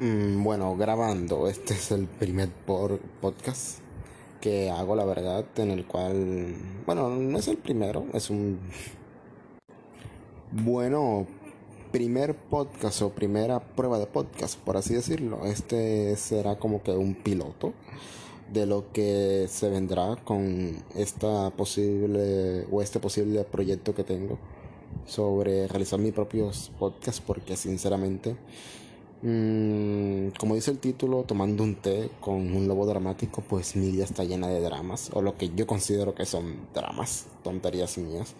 Mm, bueno, grabando, este es el primer podcast que hago, la verdad, en el cual, bueno, no es el primero, es un, bueno, primer podcast o primera prueba de podcast, por así decirlo. Este será como que un piloto de lo que se vendrá con esta posible o este posible proyecto que tengo sobre realizar mis propios podcasts porque sinceramente Mm, como dice el título, tomando un té con un lobo dramático, pues mi vida está llena de dramas, o lo que yo considero que son dramas, tonterías mías,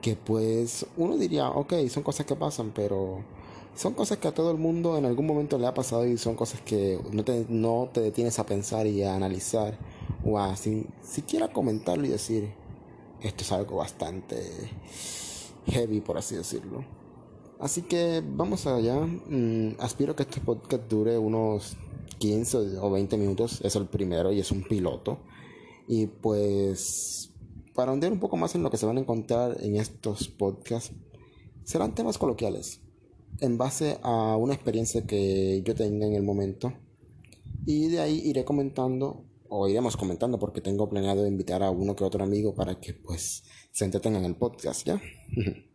que pues uno diría, ok, son cosas que pasan, pero son cosas que a todo el mundo en algún momento le ha pasado y son cosas que no te, no te detienes a pensar y a analizar, o a siquiera comentarlo y decir, esto es algo bastante heavy, por así decirlo. Así que vamos allá. Mm, aspiro que este podcast dure unos 15 o 20 minutos. Es el primero y es un piloto. Y pues para hundir un poco más en lo que se van a encontrar en estos podcasts, serán temas coloquiales en base a una experiencia que yo tenga en el momento. Y de ahí iré comentando o iremos comentando porque tengo planeado invitar a uno que otro amigo para que pues se entretengan en el podcast, ¿ya?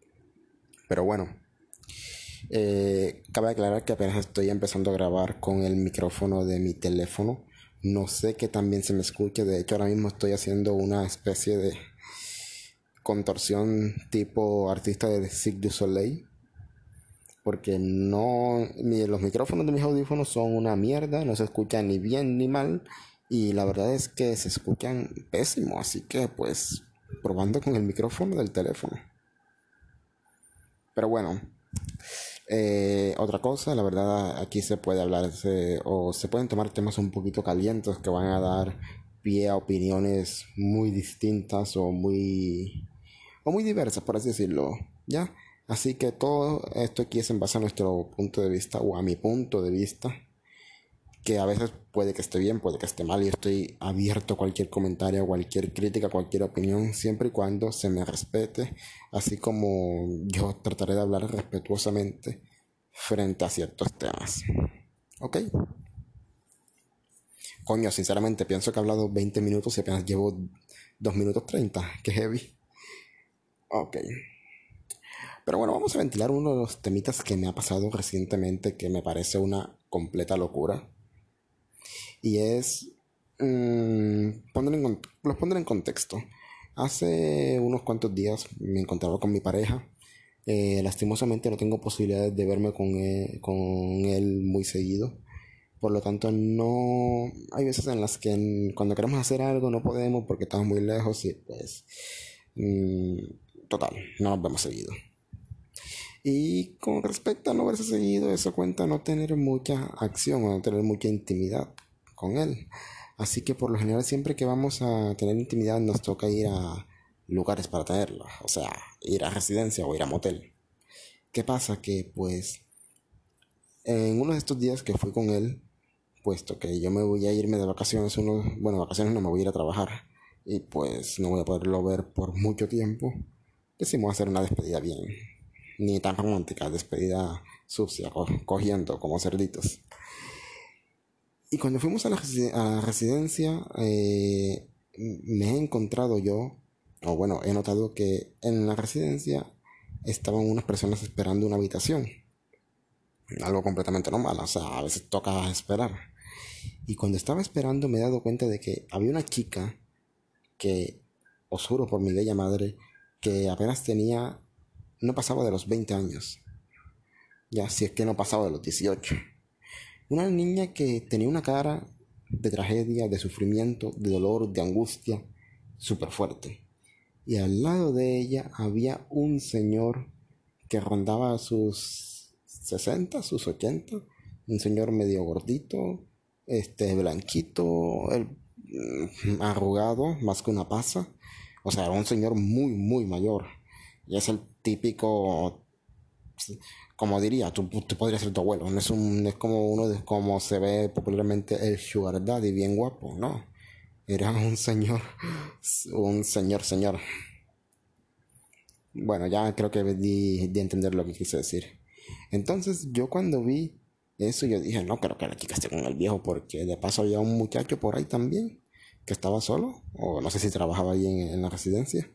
Pero bueno, eh, cabe aclarar que apenas estoy empezando a grabar con el micrófono de mi teléfono. No sé que también se me escuche. De hecho, ahora mismo estoy haciendo una especie de contorsión tipo artista de Cirque du Soleil. Porque no. los micrófonos de mis audífonos son una mierda. No se escuchan ni bien ni mal. Y la verdad es que se escuchan pésimo. Así que pues probando con el micrófono del teléfono. Pero bueno, eh, otra cosa, la verdad, aquí se puede hablar o se pueden tomar temas un poquito calientes que van a dar pie a opiniones muy distintas o muy o muy diversas, por así decirlo, ¿ya? Así que todo esto aquí es en base a nuestro punto de vista o a mi punto de vista que a veces puede que esté bien, puede que esté mal y estoy abierto a cualquier comentario, cualquier crítica, cualquier opinión, siempre y cuando se me respete, así como yo trataré de hablar respetuosamente frente a ciertos temas. ¿Ok? Coño, sinceramente pienso que he hablado 20 minutos y apenas llevo 2 minutos 30, que heavy. Ok. Pero bueno, vamos a ventilar uno de los temitas que me ha pasado recientemente que me parece una completa locura y es mm, los pondré en contexto. Hace unos cuantos días me encontraba con mi pareja. Eh, lastimosamente no tengo posibilidades de verme con él, con él muy seguido. Por lo tanto, no hay veces en las que cuando queremos hacer algo no podemos porque estamos muy lejos y pues mm, total, no nos vemos seguido. Y con respecto a no verse seguido, eso cuenta no tener mucha acción o no tener mucha intimidad con él. Así que por lo general siempre que vamos a tener intimidad nos toca ir a lugares para tenerla. O sea, ir a residencia o ir a motel. ¿Qué pasa? Que pues en uno de estos días que fui con él, puesto que yo me voy a irme de vacaciones, uno, bueno, vacaciones no me voy a ir a trabajar y pues no voy a poderlo ver por mucho tiempo, decidimos hacer una despedida bien, ni tan romántica, despedida sucia, cogiendo como cerditos. Y cuando fuimos a la, residencia, eh, me he encontrado yo, o bueno, he notado que en la residencia estaban unas personas esperando una habitación. Algo completamente normal, o sea, a veces toca esperar. Y cuando estaba esperando me he dado cuenta de que había una chica que, os juro por mi bella madre, que apenas tenía, no pasaba de los 20 años. Ya, si es que no pasaba de los 18. Una niña que tenía una cara de tragedia, de sufrimiento, de dolor, de angustia, súper fuerte. Y al lado de ella había un señor que rondaba sus 60, sus 80, un señor medio gordito, este blanquito, mm, arrugado, más que una pasa. O sea, era un señor muy, muy mayor. Y es el típico como diría, tú, podrías ser tu abuelo, no es, un, es como uno de como se ve popularmente el sugar daddy, bien guapo, no, era un señor, un señor, señor. Bueno, ya creo que di, di entender lo que quise decir. Entonces yo cuando vi eso yo dije, no, creo que la chica esté con el viejo, porque de paso había un muchacho por ahí también que estaba solo, o no sé si trabajaba ahí en, la residencia.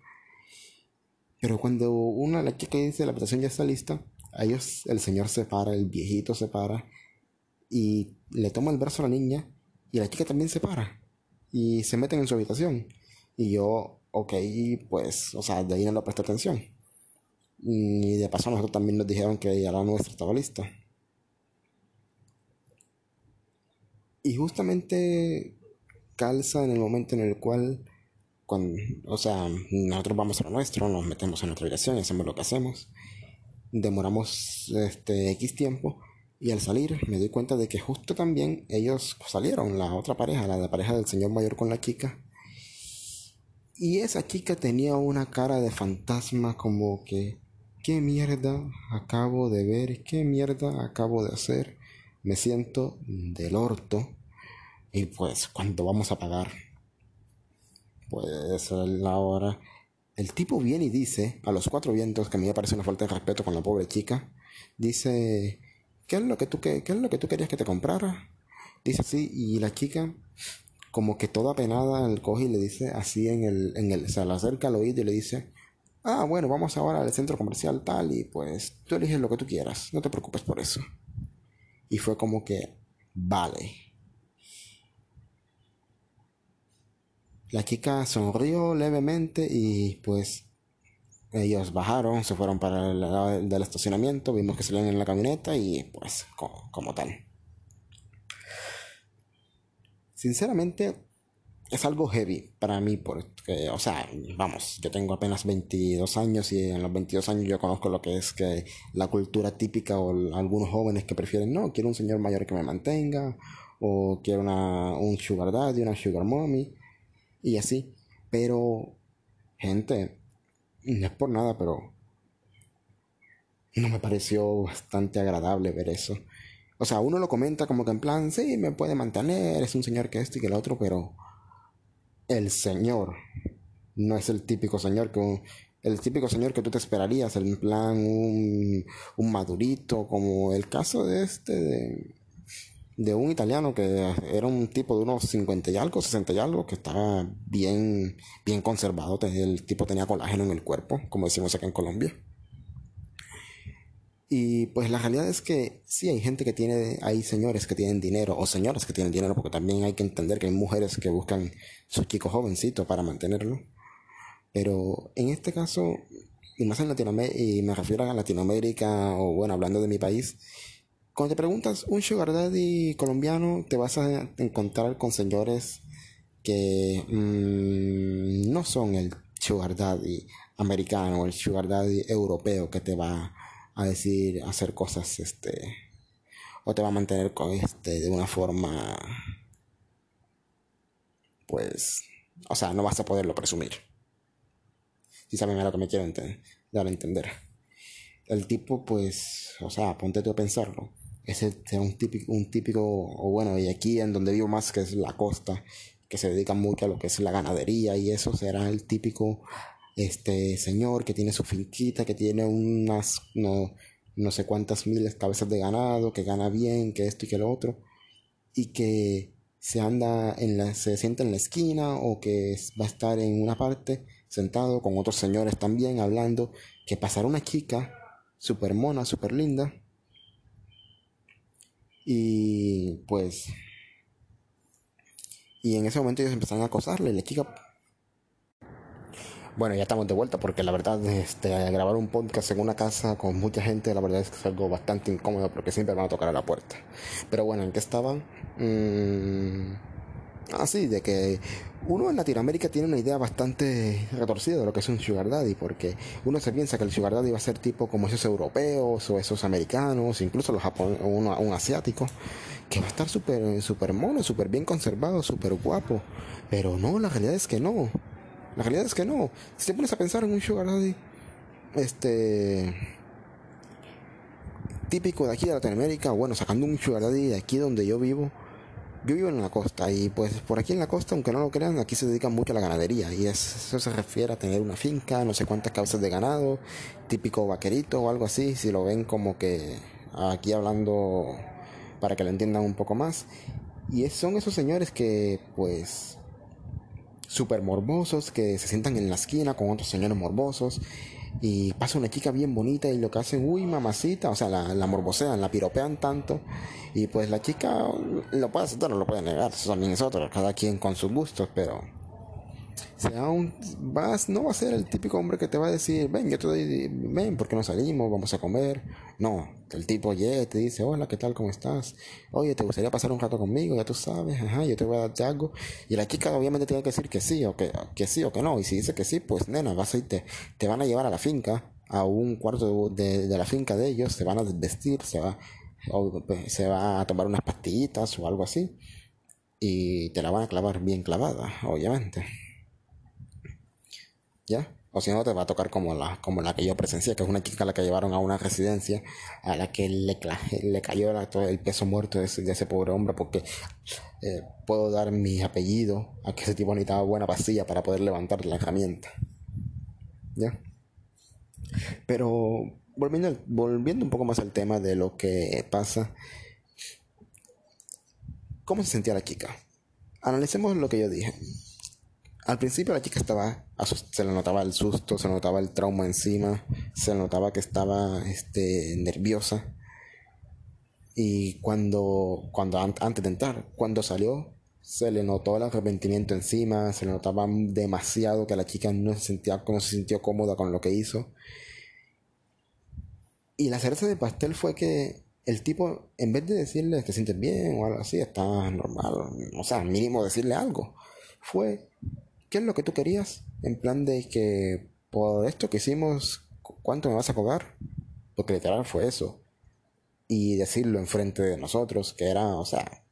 Pero cuando una, la chica dice la habitación ya está lista, ellos el señor se para, el viejito se para y le toma el brazo a la niña y la chica también se para y se meten en su habitación. Y yo, ok, pues, o sea, de ahí no le presté atención. Y de paso nosotros también nos dijeron que ya la nuestra estaba lista. Y justamente calza en el momento en el cual, cuando, o sea, nosotros vamos a lo nuestro, nos metemos en nuestra habitación y hacemos lo que hacemos. Demoramos este X tiempo y al salir me doy cuenta de que justo también ellos salieron, la otra pareja, la pareja del señor mayor con la chica. Y esa chica tenía una cara de fantasma como que, ¿qué mierda acabo de ver? ¿Qué mierda acabo de hacer? Me siento del orto. Y pues, cuando vamos a pagar? Pues la hora. El tipo viene y dice, a los cuatro vientos, que a mí me parece una falta de respeto con la pobre chica, dice, ¿qué es lo que tú, qué, es lo que tú querías que te comprara? Dice así, y la chica, como que toda penada, el coge y le dice así en el, en el, se le acerca al oído y le dice, ah, bueno, vamos ahora al centro comercial tal y pues tú eliges lo que tú quieras, no te preocupes por eso. Y fue como que, vale. La chica sonrió levemente y pues ellos bajaron, se fueron para el lado del estacionamiento, vimos que salían en la camioneta y pues como, tal. Sinceramente es algo heavy para mí porque, o sea, vamos, yo tengo apenas 22 años y en los 22 años yo conozco lo que es que la cultura típica o algunos jóvenes que prefieren, no, quiero un señor mayor que me mantenga o quiero una, un sugar daddy, una sugar mommy y así. Pero, gente, no es por nada, pero no me pareció bastante agradable ver eso. O sea, uno lo comenta como que en plan, sí, me puede mantener, es un señor que esto y que el otro, pero el señor no es el típico señor que el típico señor que tú te esperarías, en plan un, un madurito, como el caso de este de, de un italiano que era un tipo de unos 50 y algo, 60 y algo, que estaba bien, bien conservado. El tipo tenía colágeno en el cuerpo, como decimos acá en Colombia. Y pues la realidad es que sí hay gente que tiene, hay señores que tienen dinero, o señoras que tienen dinero, porque también hay que entender que hay mujeres que buscan su chico jovencito para mantenerlo. Pero en este caso, y más en Latinoamérica, y me refiero a Latinoamérica, o bueno, hablando de mi país, cuando te preguntas un sugar daddy colombiano, te vas a encontrar con señores que mm, no son el sugar daddy americano o el sugar daddy europeo que te va a decir hacer cosas este o te va a mantener con este de una forma pues o sea no vas a poderlo presumir. Si saben lo que me quiero dar a entender. El tipo pues o sea ponte a pensarlo ese es un típico, un típico, o bueno, y aquí en donde vivo más, que es la costa, que se dedica mucho a lo que es la ganadería y eso será el típico este señor que tiene su finquita, que tiene unas no, no sé cuántas miles cabezas de ganado, que gana bien, que esto y que lo otro, y que se anda en la, se sienta en la esquina o que va a estar en una parte sentado con otros señores también hablando, que pasará una chica super mona, super linda, y pues. Y en ese momento ellos empezaron a acosarle. La chica. Bueno, ya estamos de vuelta porque la verdad, este, grabar un podcast en una casa con mucha gente, la verdad es que es algo bastante incómodo porque siempre van a tocar a la puerta. Pero bueno, ¿en qué estaban? Mmm así, de que uno en Latinoamérica tiene una idea bastante retorcida de lo que es un sugar daddy, porque uno se piensa que el sugar daddy va a ser tipo como esos europeos o esos americanos, incluso los japoneses, un asiático, que va a estar súper super mono, súper bien conservado, súper guapo. Pero no, la realidad es que no. La realidad es que no. Si te pones a pensar en un sugar daddy, este típico de aquí de Latinoamérica, bueno, sacando un sugar daddy de aquí donde yo vivo, yo vivo en la costa y pues por aquí en la costa, aunque no lo crean, aquí se dedican mucho a la ganadería y eso se refiere a tener una finca, no sé cuántas cabezas de ganado, típico vaquerito o algo así, si lo ven como que aquí hablando para que lo entiendan un poco más. Y son esos señores que, pues, súper morbosos, que se sientan en la esquina con otros señores morbosos. Y pasa una chica bien bonita y lo que hacen, uy, mamacita, o sea, la, la morbosean, la piropean tanto. Y pues la chica lo puede aceptar o lo puede negar, es otro, cada quien con sus gustos, pero sea un, vas, no va a ser el típico hombre que te va a decir, ven, yo te doy, ven, ¿por qué no salimos? Vamos a comer. No, el tipo llega te dice, hola, ¿qué tal? ¿Cómo estás? Oye, ¿te gustaría pasar un rato conmigo? Ya tú sabes, ajá, yo te voy a dar algo. Y la chica obviamente tiene que decir que sí o que, que sí o que no. Y si dice que sí, pues nena, vas a irte, te van a llevar a la finca, a un cuarto de, de, la finca de ellos, se van a desvestir, se va, se va a tomar unas pastillitas o algo así. Y te la van a clavar bien clavada, obviamente. ¿Ya? O si no, te va a tocar como la, como la que yo presencié, que es una chica a la que llevaron a una residencia, a la que le, le cayó el peso muerto de ese, pobre hombre, porque eh, puedo dar mi apellido a que ese tipo necesitaba buena pastilla para poder levantar la herramienta. ¿Ya? Pero volviendo, volviendo un poco más al tema de lo que pasa, ¿cómo se sentía la chica? Analicemos lo que yo dije. Al principio la chica estaba, se le notaba el susto, se le notaba el trauma encima, se le notaba que estaba este, nerviosa. Y cuando, cuando antes de entrar, cuando salió, se le notó el arrepentimiento encima, se le notaba demasiado que la chica no se sentía, no se sintió cómoda con lo que hizo. Y la cereza de pastel fue que el tipo, en vez de decirle te sientes bien o algo así, está normal, o sea, mínimo decirle algo, fue ¿qué es lo que tú querías? En plan de que por esto que hicimos, ¿cuánto me vas a cobrar? Porque literal fue eso. Y decirlo enfrente de nosotros, que era, o sea,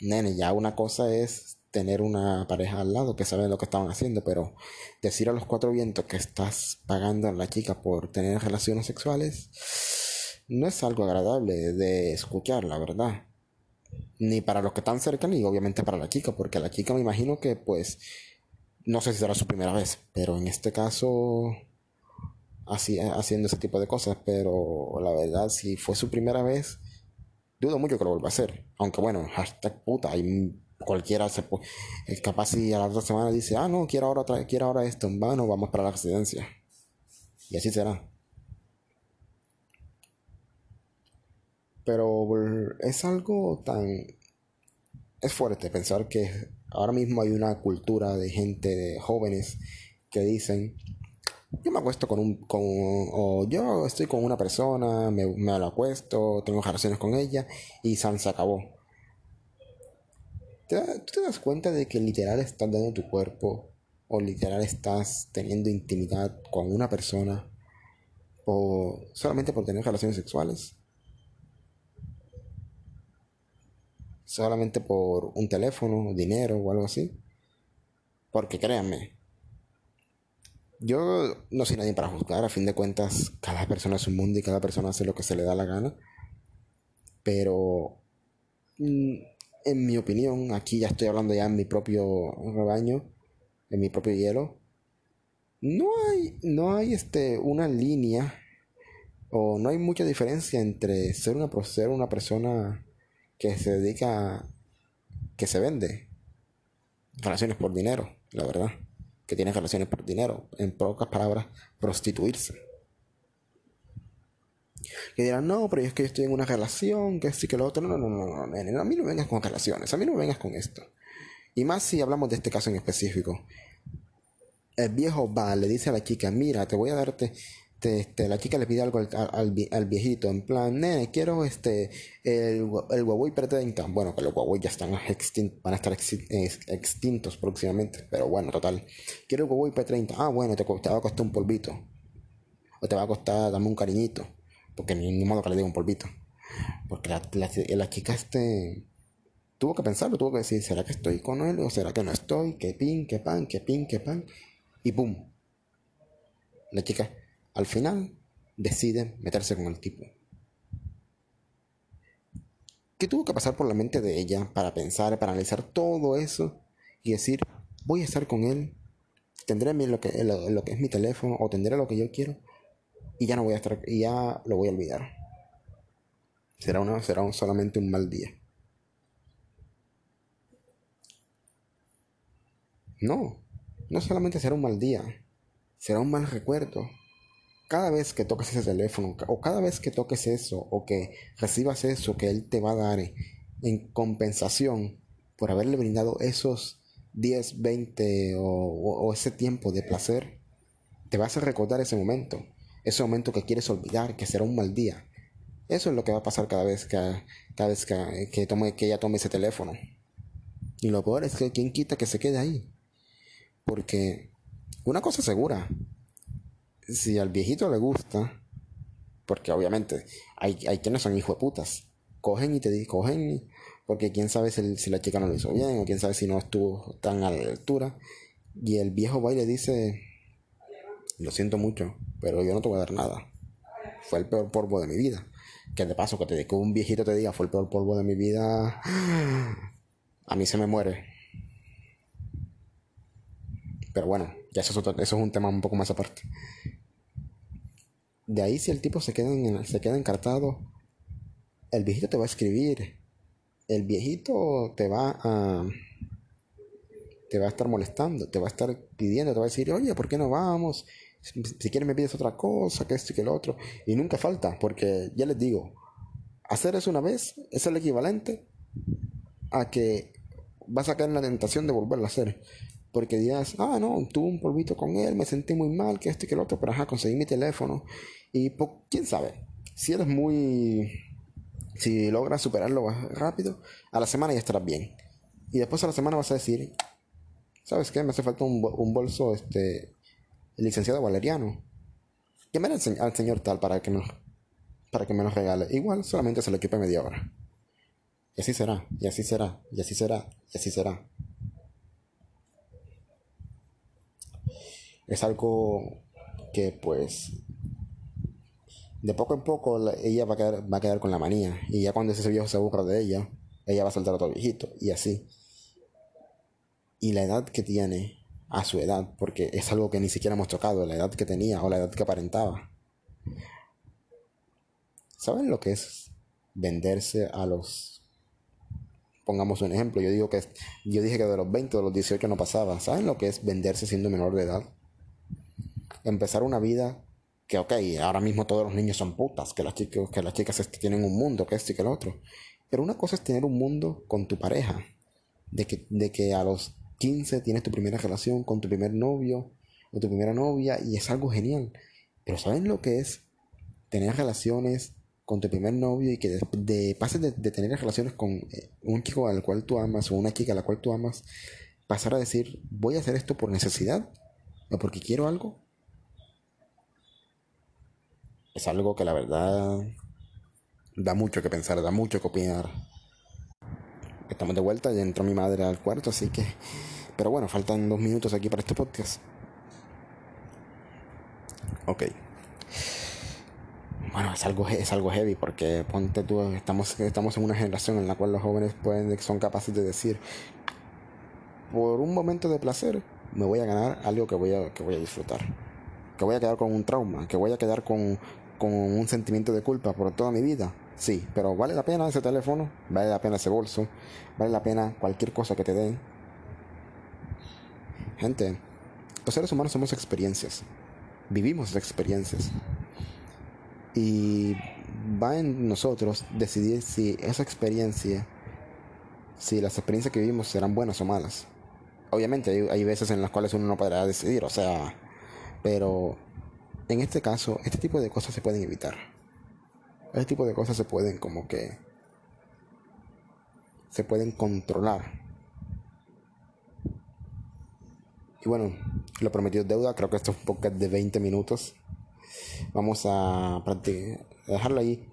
nene, ya una cosa es tener una pareja al lado que sabe lo que estaban haciendo, pero decir a los cuatro vientos que estás pagando a la chica por tener relaciones sexuales no es algo agradable de escuchar, la verdad. Ni para los que están cerca, ni obviamente para la chica, porque la chica me imagino que pues no sé si será su primera vez, pero en este caso, así, haciendo ese tipo de cosas, pero la verdad, si fue su primera vez, dudo mucho que lo vuelva a hacer. Aunque bueno, hashtag puta, hay cualquiera se puede, capaz si a la otra semana dice, ah, no, quiero ahora, quiero ahora esto, bueno, vamos para la residencia. Y así será. Pero es algo tan... Es fuerte pensar que Ahora mismo hay una cultura de gente, de jóvenes, que dicen, yo me acuesto con un, con, o yo estoy con una persona, me, me lo acuesto, tengo relaciones con ella y San se acabó. ¿Tú te das cuenta de que literal estás dando tu cuerpo o literal estás teniendo intimidad con una persona o solamente por tener relaciones sexuales? Solamente por un teléfono, dinero o algo así. Porque créanme, yo no soy nadie para juzgar, a fin de cuentas cada persona es un mundo y cada persona hace lo que se le da la gana. Pero mm, en mi opinión, aquí ya estoy hablando ya en mi propio rebaño, en mi propio hielo, no hay, no hay este, una línea o no hay mucha diferencia entre ser una, ser una persona que se dedica, que se vende relaciones por dinero, la verdad, que tiene relaciones por dinero, en pocas palabras, prostituirse. Que dirán, no, pero es que yo estoy en una relación, que sí, que lo otro. No, no, no, no, no, a mí no vengas con relaciones, a mí no vengas con esto. Y más si hablamos de este caso en específico. El viejo va, le dice a la chica, mira, te voy a darte este, este, la chica le pide algo al, viejito, en plan, nene, quiero este, el, el Huawei P30. Bueno, que los Huawei ya están extintos, van a estar extintos próximamente, pero bueno, total. Quiero el Huawei P30. Ah, bueno, te, va a costar un polvito. O te va a costar, dame un cariñito. Porque ni, modo que le diga un polvito. Porque la, la, chica este tuvo que pensarlo, tuvo que decir, ¿será que estoy con él o será que no estoy? Que pin, que pan, que pin, que pan. Y pum. La chica al final deciden meterse con el tipo. ¿Qué tuvo que pasar por la mente de ella para pensar, para analizar todo eso y decir, voy a estar con él, tendré lo que, es mi teléfono o tendré lo que yo quiero y ya no voy a estar, y ya lo voy a olvidar? Será, una, será solamente un mal día. No, no solamente será un mal día, será un mal recuerdo. Cada vez que toques ese teléfono, o cada vez que toques eso, o que recibas eso que él te va a dar en compensación por haberle brindado esos 10, 20 o, ese tiempo de placer, te vas a recordar ese momento, ese momento que quieres olvidar, que será un mal día. Eso es lo que va a pasar cada vez que, cada vez que, tome, que ella tome ese teléfono. Y lo peor es que quien quita que se quede ahí. Porque una cosa segura, si al viejito le gusta, porque obviamente hay, hay quienes son hijos de putas, cogen y te cogen, porque quién sabe si, si, la chica no lo hizo bien, o quién sabe si no estuvo tan a la altura. Y el viejo va y le dice, lo siento mucho, pero yo no te voy a dar nada. Fue el peor polvo de mi vida. Que de paso, que, te, que un viejito te diga, fue el peor polvo de mi vida, a mí se me muere. Pero bueno, ya eso es, eso es un tema un poco más aparte. De ahí si el tipo se queda, se queda encartado, el viejito te va a escribir. El viejito te va a... Te va a estar molestando, te va a estar pidiendo, te va a decir, oye, ¿por qué no vamos? Si, quieres me pides otra cosa, que esto y que lo otro. Y nunca falta, porque ya les digo, hacer eso una vez es el equivalente a que vas a caer en la tentación de volverlo a hacer. Porque dirás, ah, no, tuve un polvito con él, me sentí muy mal, que esto y que lo otro, pero ajá, conseguí mi teléfono. Y quién sabe, si eres muy. Si logras superarlo rápido, a la semana ya estarás bien. Y después a la semana vas a decir, ¿sabes qué? Me hace falta un, bolso, este, licenciado Valeriano. Llamar al, al señor tal para que, me, para que me lo regale. Igual solamente se lo equipe media hora. Y así será, y así será, y así será, y así será. Es algo que pues de poco en poco ella va a, quedar, va a quedar con la manía y ya cuando ese viejo se aburra de ella, ella va a saltar a otro viejito y así. Y la edad que tiene a su edad, porque es algo que ni siquiera hemos tocado, la edad que tenía o la edad que aparentaba. ¿Saben lo que es venderse a los pongamos un ejemplo, yo digo que yo dije que de los 20 o de los 18 no pasaba. ¿Saben lo que es venderse siendo menor de edad? Empezar una vida que, ok, ahora mismo todos los niños son putas, que las chicas, que las chicas tienen un mundo, que esto y que el otro. Pero una cosa es tener un mundo con tu pareja, de que, de que a los 15 tienes tu primera relación con tu primer novio o tu primera novia y es algo genial. Pero ¿saben lo que es tener relaciones con tu primer novio y que de, pases de, de, tener relaciones con eh, un chico al cual tú amas o una chica a la cual tú amas, pasar a decir, voy a hacer esto por necesidad o porque quiero algo? Es algo que la verdad da mucho que pensar, da mucho que opinar. Estamos de vuelta, ya entró mi madre al cuarto, así que... Pero bueno, faltan dos minutos aquí para este podcast. Ok. Bueno, es algo, es algo heavy porque ponte tú, estamos, estamos en una generación en la cual los jóvenes pueden, son capaces de decir, por un momento de placer, me voy a ganar algo que voy a, que voy a disfrutar. Que voy a quedar con un trauma, que voy a quedar con, con un sentimiento de culpa por toda mi vida. Sí, pero vale la pena ese teléfono, vale la pena ese bolso, vale la pena cualquier cosa que te den. Gente, los seres humanos somos experiencias, vivimos experiencias. Y va en nosotros decidir si esa experiencia, si las experiencias que vivimos serán buenas o malas. Obviamente hay, hay veces en las cuales uno no podrá decidir, o sea, pero en este caso, este tipo de cosas se pueden evitar. Este tipo de cosas se pueden como que... Se pueden controlar. Y bueno, lo prometido deuda, creo que esto es un podcast de 20 minutos. Vamos a dejarlo ahí.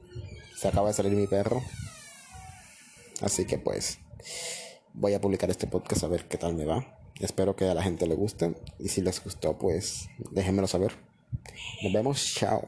Se acaba de salir mi perro. Así que pues voy a publicar este podcast a ver qué tal me va. Espero que a la gente le guste. Y si les gustó, pues déjenmelo saber. Nos vemos, chao.